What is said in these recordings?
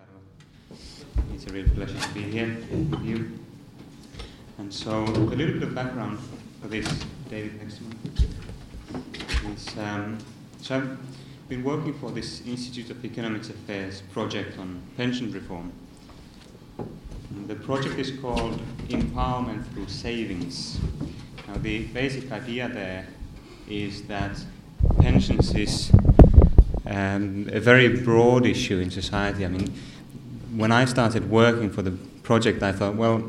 Carlo. It's a real pleasure to be here with you. And so, a little bit of background for this, David, month. Is, um, so, I've been working for this Institute of Economics Affairs project on pension reform. And the project is called Empowerment Through Savings. Now, the basic idea there is that pensions is um, a very broad issue in society. I mean, when I started working for the project, I thought, well,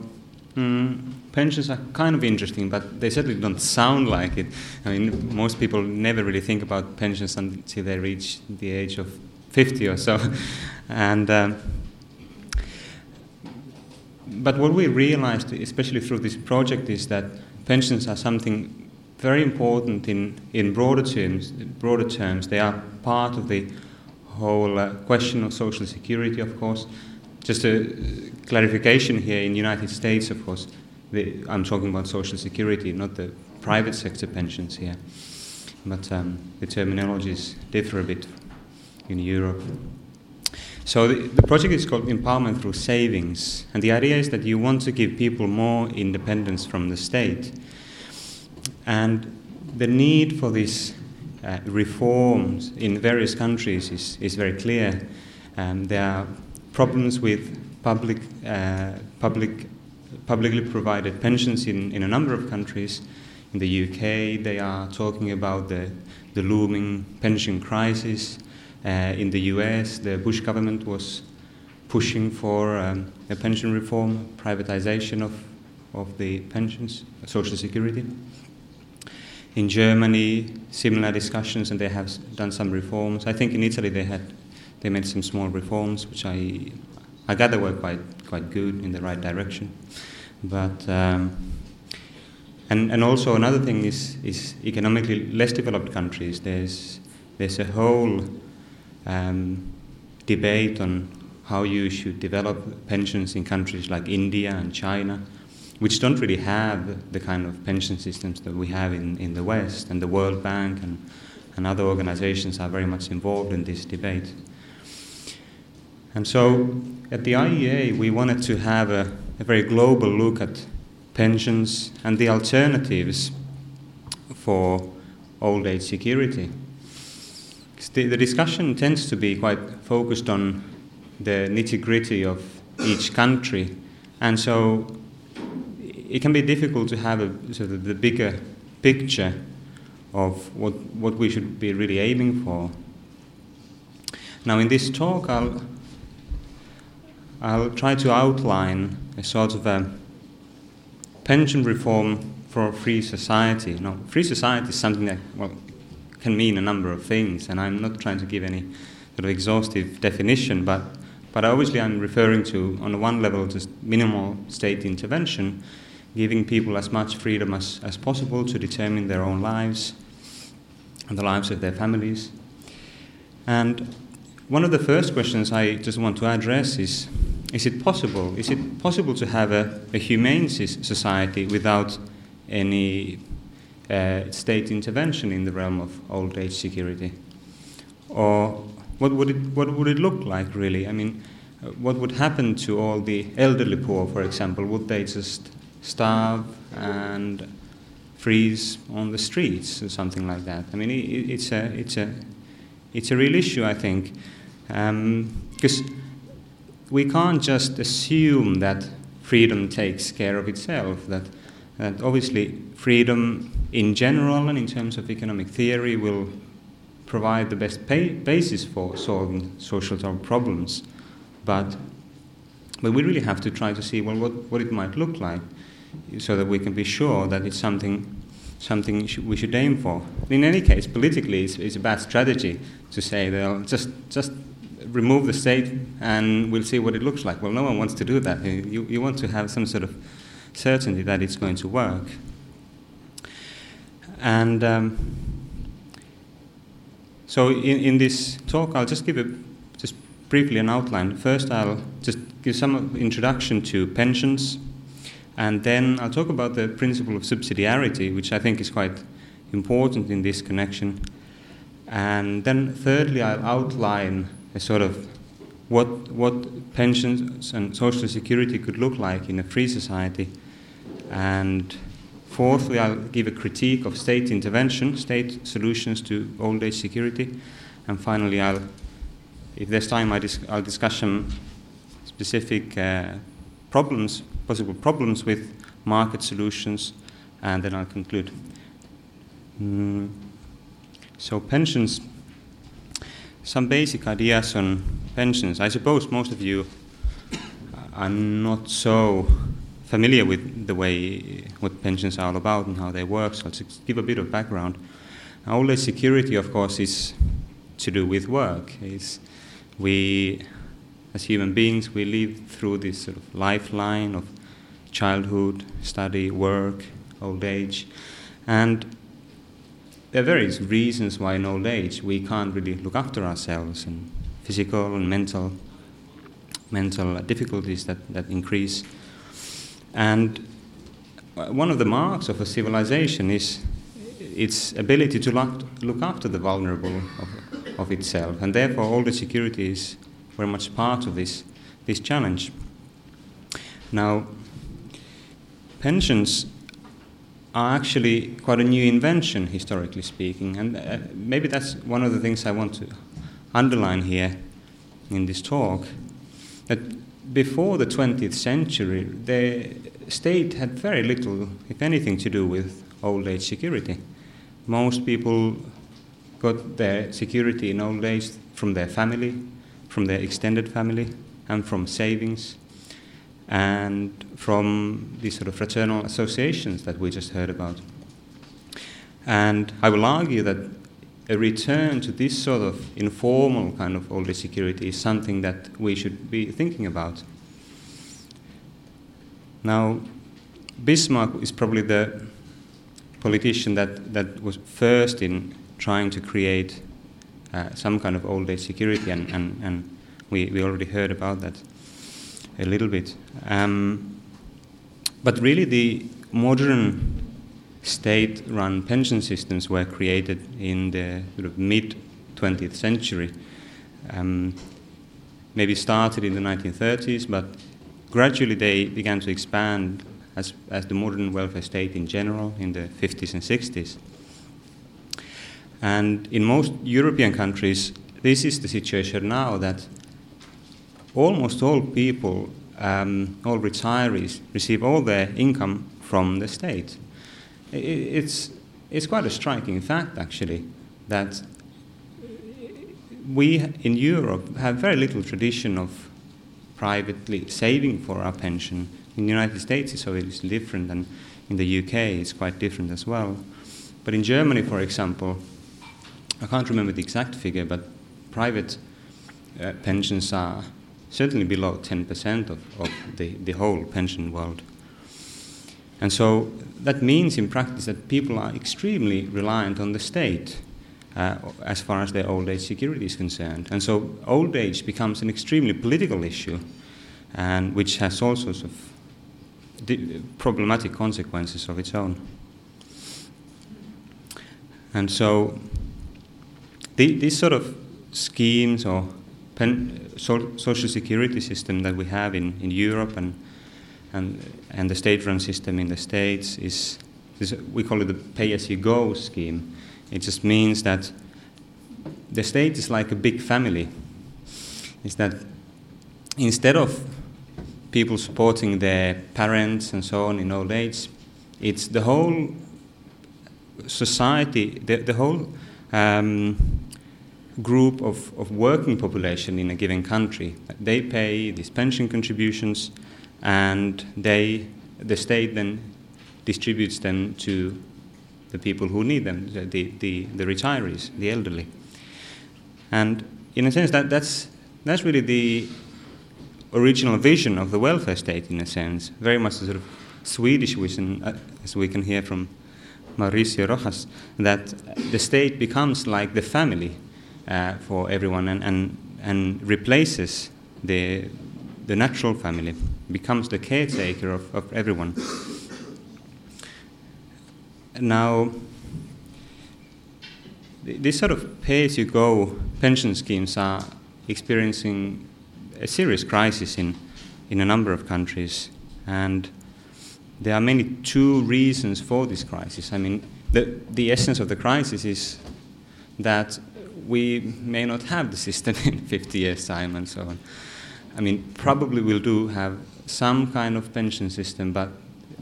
mm, pensions are kind of interesting, but they certainly don't sound like it. I mean, most people never really think about pensions until they reach the age of 50 or so. and um, but what we realized, especially through this project, is that pensions are something very important in, in broader terms. Broader terms, they are part of the whole uh, question of social security, of course. Just a clarification here: in the United States, of course, the, I'm talking about social security, not the private sector pensions here. But um, the terminologies differ a bit in Europe. So the, the, project is called Empowerment Through Savings, and the idea is that you want to give people more independence from the state. And the need for these uh, reforms in various countries is, is very clear. Um, there are problems with public, uh, public, publicly provided pensions in, in a number of countries. In the UK, they are talking about the, the looming pension crisis. Uh, in the US, the Bush government was pushing for um, a pension reform, privatization of, of the pensions, Social Security. In Germany, similar discussions, and they have done some reforms. I think in Italy they had they made some small reforms, which I I gather were quite quite good in the right direction. But um, and and also another thing is is economically less developed countries. There's there's a whole um, debate on how you should develop pensions in countries like India and China which don't really have the kind of pension systems that we have in, in the West, and the World Bank and, and other organizations are very much involved in this debate. And so at the IEA, we wanted to have a, a very global look at pensions and the alternatives for old age security. The, the discussion tends to be quite focused on the nitty gritty of each country, and so it can be difficult to have a sort of the bigger picture of what, what we should be really aiming for. Now, in this talk, I'll, I'll try to outline a sort of a pension reform for a free society. Now, free society is something that, well, can mean a number of things, and I'm not trying to give any sort of exhaustive definition, but, but obviously I'm referring to, on one level, just minimal state intervention, giving people as much freedom as, as possible to determine their own lives and the lives of their families. And one of the first questions I just want to address is is it possible? Is it possible to have a, a humane society without any uh, state intervention in the realm of old age security? Or what would it, what would it look like, really? I mean, uh, what would happen to all the elderly poor, for example? Would they just starve and freeze on the streets or something like that. I mean, it, it's a it's a it's a real issue, I think, because um, we can't just assume that freedom takes care of itself. That that obviously freedom in general and in terms of economic theory will provide the best pay, basis for solving social problems, but but we really have to try to see well what, what it might look like so that we can be sure that it's something something we should aim for. In any case, politically, it's, it's a bad strategy to say they'll just just remove the state and we'll see what it looks like. Well, no one wants to do that. You, you want to have some sort of certainty that it's going to work. And um, so, in, in this talk, I'll just give a, just briefly an outline. First, I'll just give some introduction to pensions and then I'll talk about the principle of subsidiarity, which I think is quite important in this connection. And then, thirdly, I'll outline a sort of what, what pensions and social security could look like in a free society. And fourthly, I'll give a critique of state intervention, state solutions to old age security. And finally, I'll, if there's time, I'll discuss some specific uh, problems, possible problems with market solutions, and then I'll conclude. Mm. So, pensions some basic ideas on pensions. I suppose most of you are not so familiar with the way what pensions are all about and how they work, so to give a bit of background. Age security, of course, is to do with work. It's, we, as human beings, we live through this sort of lifeline of childhood, study, work, old age, and there are various reasons why in old age we can't really look after ourselves and physical and mental mental difficulties that, that increase. And uh, one of the marks of a civilization is its ability to look, look after the vulnerable of, of itself. And therefore, all the security is very much part of this, this challenge. Now, pensions are actually quite a new invention, historically speaking. And uh, maybe that's one of the things I want to underline here in this talk. That before the 20th century, the state had very little, if anything, to do with old age security. Most people got their security in old age from their family, from their extended family, and from savings and from these sort of fraternal associations that we just heard about. And I will argue that a return to this sort of informal kind of old age security is something that we should be thinking about. Now, Bismarck is probably the politician that, that was first in trying to create uh, some kind of old age security, and, and, and we, we already heard about that a little bit. Um, but really, the modern state run pension systems were created in the sort of mid 20th century. Um, maybe started in the 1930s, but gradually they began to expand as, as the modern welfare state in general in the 50s and 60s. And in most European countries, this is the situation now that almost all people, um, all retirees, receive all their income from the state. It's, it's quite a striking fact, actually, that we in Europe have very little tradition of privately saving for our pension. In the United States, it's obviously different, and in the UK, it's quite different as well. But in Germany, for example, I can't remember the exact figure, but private uh, pensions are certainly below 10% of, of the, the whole pension world. And so that means in practice that people are extremely reliant on the state uh, as far as their old age security is concerned. And so old age becomes an extremely political issue, and which has all sorts of problematic consequences of its own. And so the, these sort of schemes or pen, so, social security system that we have in, in Europe and, and, and the state run system in the States is, is we call it the pay as you go scheme. It just means that the state is like a big family. Is that instead of people supporting their parents and so on in old age, it's the whole society, the, the whole um, group of, of working population in a given country. They pay these pension contributions, and they, the state then distributes them to the people who need them, the, the, the retirees, the elderly. And in a sense, that, that's, that's really the original vision of the welfare state, in a sense, very much a sort of Swedish vision, uh, as we can hear from Mauricio Rojas, that the state becomes like the family uh, for everyone and, and, and replaces the, the natural family, becomes the caretaker of, of everyone. Now, this sort of pay as you go pension schemes are experiencing a serious crisis in, in a number of countries. And there are mainly two reasons for this crisis. I mean, the, the essence of the crisis is that we may not have the system in 50 years' time and so on. I mean, probably we'll do have some kind of pension system, but,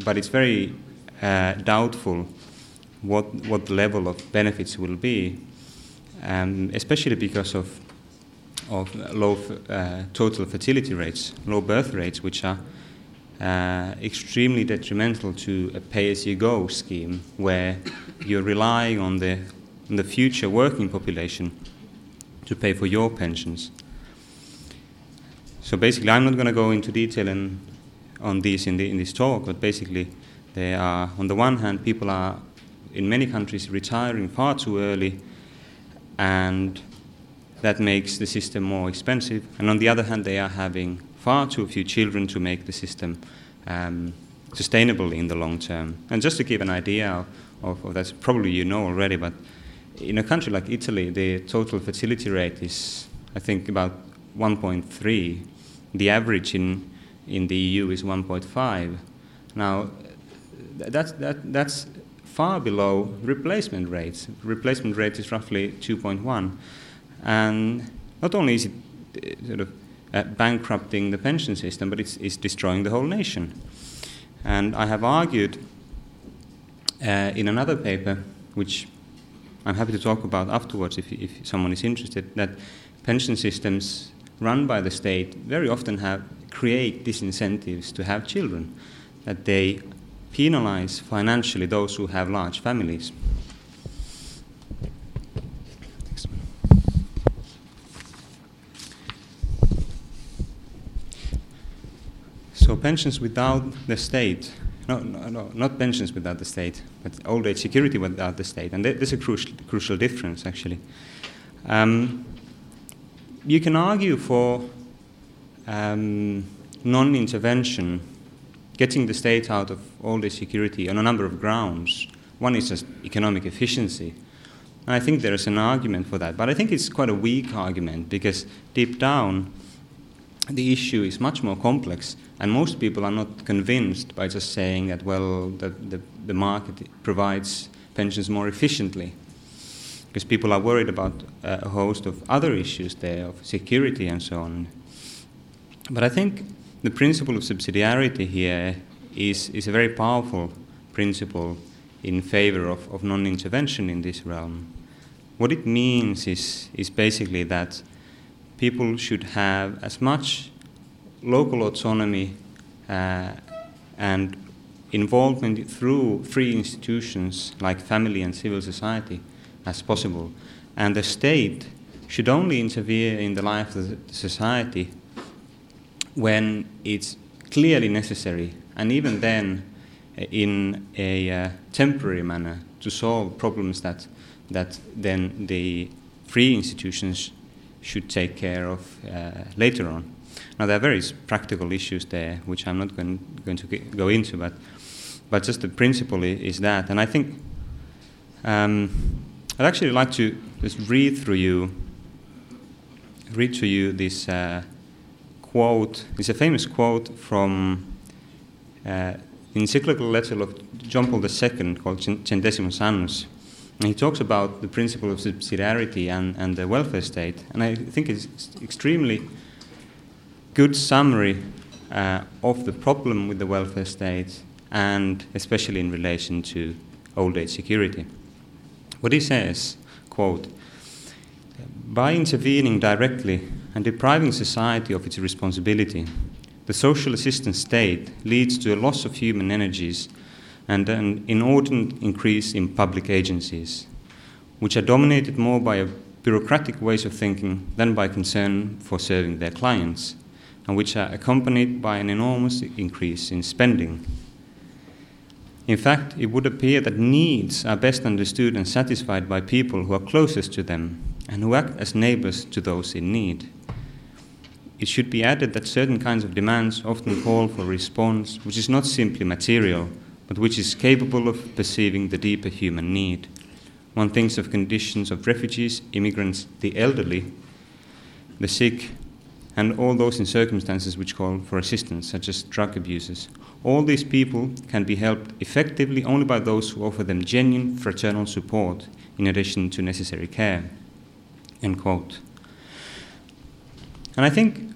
but it's very uh, doubtful what, what the level of benefits will be, um, especially because of, of low uh, total fertility rates, low birth rates, which are uh, extremely detrimental to a pay as you go scheme where you're relying on the, on the future working population to pay for your pensions. So basically, I'm not going to go into detail in, on this in, the, in this talk, but basically, they are, on the one hand, people are in many countries retiring far too early, and that makes the system more expensive. And on the other hand, they are having far too few children to make the system um, sustainable in the long term. And just to give an idea of, of that, probably you know already, but in a country like Italy, the total fertility rate is, I think, about 1.3. The average in, in the EU is 1.5. Now, that's, that, that's far below replacement rates. Replacement rate is roughly 2.1. And not only is it uh, sort of uh, bankrupting the pension system, but it's, it's, destroying the whole nation. And I have argued uh, in another paper, which I'm happy to talk about afterwards if, if someone is interested, that pension systems run by the state very often have create disincentives to have children, that they penalize financially those who have large families. So pensions without the state, no, no, no, not pensions without the state, but old age security without the state, and there's a crucial, crucial difference actually. Um, you can argue for um, non-intervention, getting the state out of old age security on a number of grounds. One is just economic efficiency. And I think there is an argument for that, but I think it's quite a weak argument because deep down, the issue is much more complex, and most people are not convinced by just saying that, well, the, the, the market provides pensions more efficiently. Because people are worried about uh, a host of other issues there, of security and so on. But I think the principle of subsidiarity here is, is a very powerful principle in favor of, of non intervention in this realm. What it means is, is basically that people should have as much local autonomy uh, and involvement through free institutions like family and civil society as possible. And the state should only interfere in the life of the society when it's clearly necessary, and even then uh, in a uh, temporary manner to solve problems that, that then the free institutions should take care of uh, later on. Now, there are various practical issues there, which I'm not going, going to go into, but, but just the principle is that. And I think um, I'd actually like to just read through you, read to you this uh, quote. It's a famous quote from uh, encyclical letter of John Paul II called Centesimus Annus. And he talks about the principle of subsidiarity and, and the welfare state. And I think it's extremely good summary uh, of the problem with the welfare state and especially in relation to old age security. What he says, quote, by intervening directly and depriving society of its responsibility, the social assistance state leads to a loss of human energies and an inordinate increase in public agencies, which are dominated more by bureaucratic ways of thinking than by concern for serving their clients, and which are accompanied by an enormous increase in spending. In fact, it would appear that needs are best understood and satisfied by people who are closest to them and who act as neighbors to those in need. It should be added that certain kinds of demands often call for a response which is not simply material, but which is capable of perceiving the deeper human need. One thinks of conditions of refugees, immigrants, the elderly, the sick, and all those in circumstances which call for assistance, such as drug abusers. All these people can be helped effectively only by those who offer them genuine fraternal support in addition to necessary care. End quote. And I think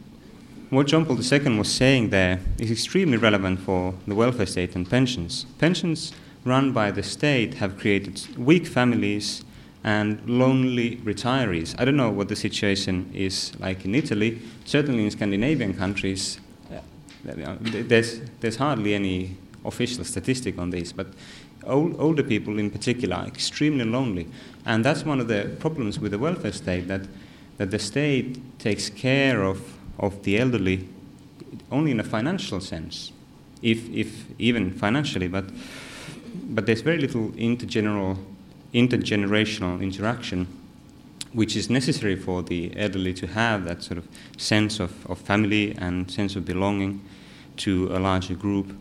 what John Paul II was saying there is extremely relevant for the welfare state and pensions. Pensions run by the state have created weak families and lonely retirees. I don't know what the situation is like in Italy. Certainly in Scandinavian countries, uh, there's, there's hardly any official statistic on this, but old, older people in particular are extremely lonely. And that's one of the problems with the welfare state that, that the state takes care of, of the elderly only in a financial sense, if, if even financially, but, but there's very little intergeneral intergenerational interaction, which is necessary for the elderly to have that sort of sense of, of family and sense of belonging to a larger group.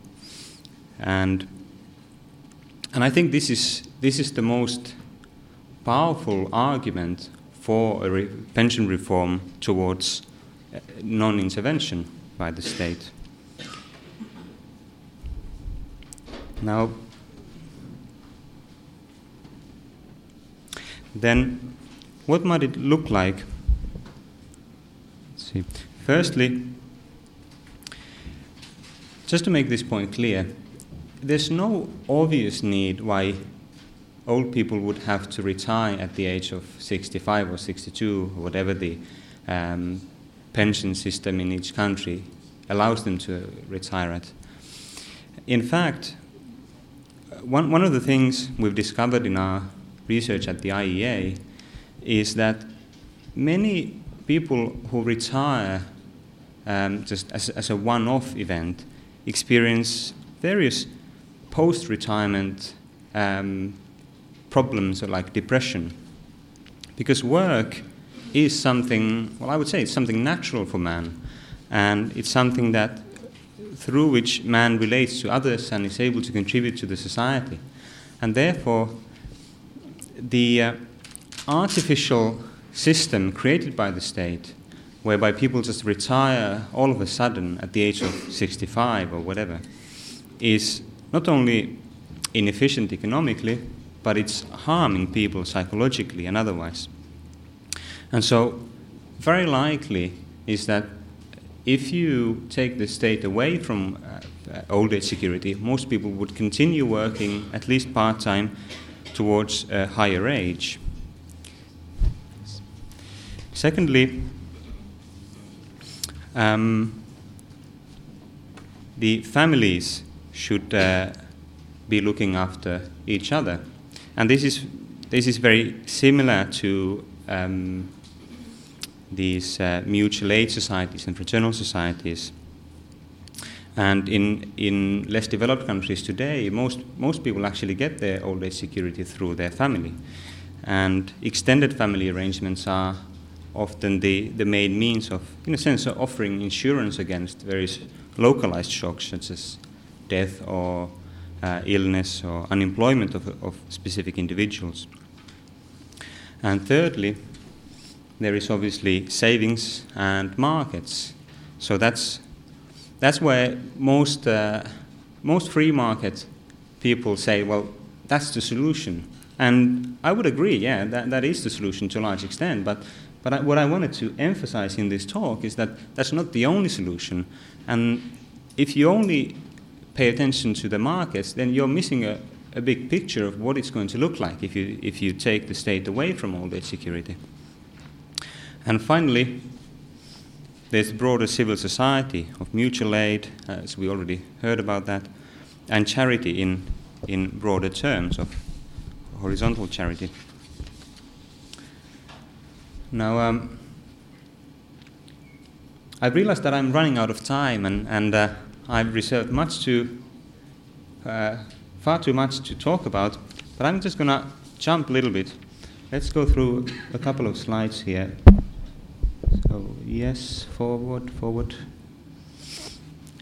And, and I think this is, this is the most powerful argument for a re- pension reform towards non intervention by the state. Now, then what might it look like? Let's see. Firstly, just to make this point clear, there's no obvious need why old people would have to retire at the age of 65 or 62, or whatever the um, pension system in each country allows them to retire at. In fact, one, one of the things we've discovered in our research at the IEA is that many people who retire um, just as, as a one off event experience various post retirement um, problems like depression. Because work is something, well, I would say it's something natural for man, and it's something that through which man relates to others and is able to contribute to the society. And therefore, the uh, artificial system created by the state, whereby people just retire all of a sudden at the age of 65 or whatever, is not only inefficient economically, but it's harming people psychologically and otherwise. And so, very likely is that if you take the state away from uh, old age security, most people would continue working at least part time towards a higher age. Secondly, um, the families should uh, be looking after each other. And this is, this is very similar to um, these uh, mutual aid societies and fraternal societies. And in, in less developed countries today, most, most people actually get their old age security through their family. And extended family arrangements are often the, the main means of, in a sense, offering insurance against various localized shocks such as death or uh, illness or unemployment of, of specific individuals. And thirdly, there is obviously savings and markets. So that's that's where most, uh, most free market people say, well, that's the solution. And I would agree, yeah, that, that is the solution to a large extent. But, but I, what I wanted to emphasize in this talk is that that's not the only solution. And if you only pay attention to the markets, then you're missing a, a big picture of what it's going to look like if you, if you take the state away from all that security. And finally, there's broader civil society of mutual aid, as we already heard about that, and charity in, in broader terms of horizontal charity. Now, um, I've realized that I'm running out of time, and, and uh, I've reserved much to, uh, far too much to talk about, but I'm just going to jump a little bit. Let's go through a couple of slides here. So yes, forward, forward.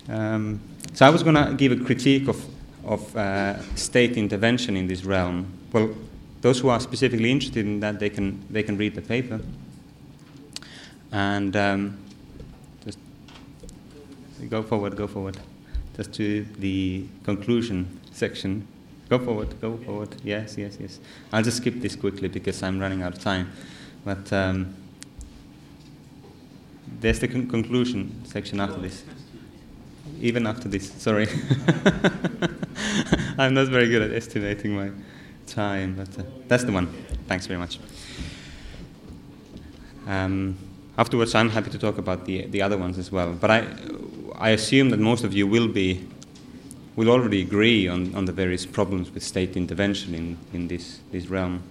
Um, so I was going to give a critique of, of uh, state intervention in this realm. Well, those who are specifically interested in that, they can, they can read the paper. And um, just go forward, go forward. Just to the conclusion section. Go forward, go forward. Yes, yes, yes. I'll just skip this quickly because I'm running out of time. But um, there's the con- conclusion section after this. Even after this, sorry. I'm not very good at estimating my time, but uh, that's the one. Thanks very much. Um, afterwards, I'm happy to talk about the, the other ones as well. But I, I assume that most of you will be will already agree on, on the various problems with state intervention in, in this, this realm.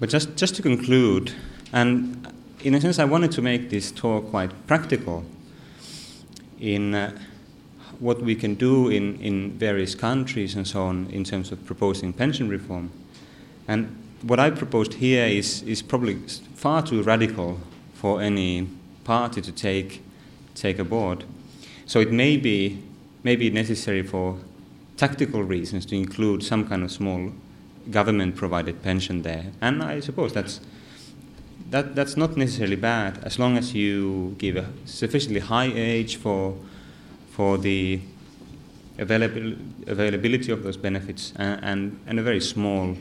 But just, just to conclude, and in a sense, I wanted to make this talk quite practical in uh, what we can do in, in various countries and so on in terms of proposing pension reform. And what I proposed here is, is probably far too radical for any party to take, take aboard. So it may be, may be necessary for tactical reasons to include some kind of small government provided pension there. And I suppose that's, that, that's not necessarily bad as long as you give a sufficiently high age for, for the availability of those benefits and, and, and a very small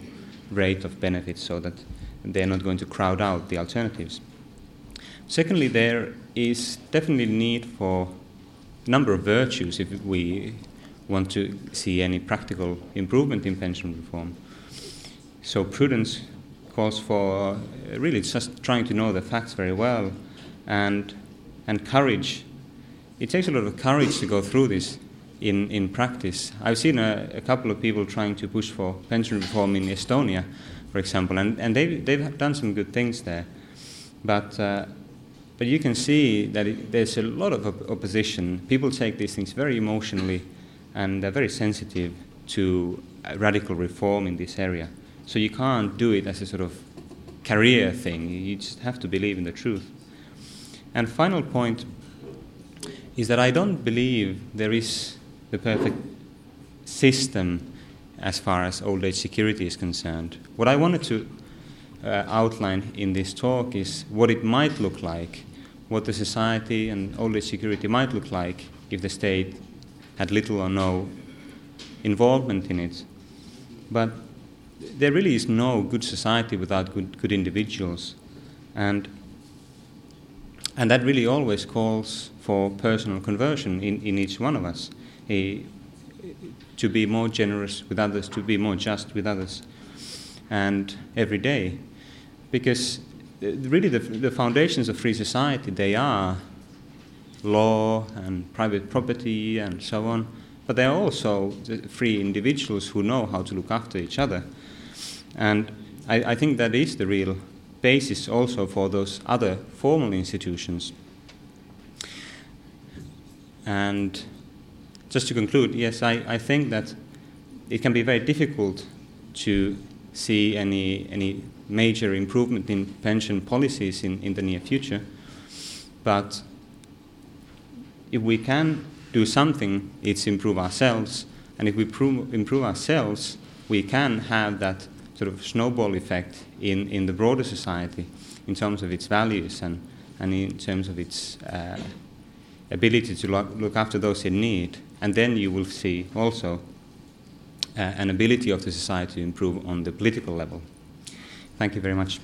rate of benefits so that they're not going to crowd out the alternatives. Secondly, there is definitely need for a number of virtues if we want to see any practical improvement in pension reform. So prudence calls for uh, really just trying to know the facts very well, and and courage. It takes a lot of courage to go through this in, in practice. I've seen a, a couple of people trying to push for pension reform in Estonia, for example, and, and they've, they've done some good things there. But, uh, but you can see that it, there's a lot of op- opposition. People take these things very emotionally and they're very sensitive to radical reform in this area. So you can't do it as a sort of career thing. You just have to believe in the truth. And final point is that I don't believe there is the perfect system as far as old age security is concerned. What I wanted to uh, outline in this talk is what it might look like, what the society and old age security might look like if the state had little or no involvement in it. But there really is no good society without good, good individuals. And, and that really always calls for personal conversion in, in each one of us. A, to be more generous with others, to be more just with others, and every day. Because uh, really the, the foundations of free society, they are law and private property and so on, but they are also free individuals who know how to look after each other and I, I think that is the real basis also for those other formal institutions. And just to conclude, yes, I, I think that it can be very difficult to see any, any major improvement in pension policies in, in the near future. But if we can do something, it's improve ourselves. And if we improve ourselves, we can have that sort of snowball effect in, in the broader society in terms of its values and, and in terms of its uh, ability to look, look after those in need. And then you will see also uh, an ability of the society to improve on the political level. Thank you very much.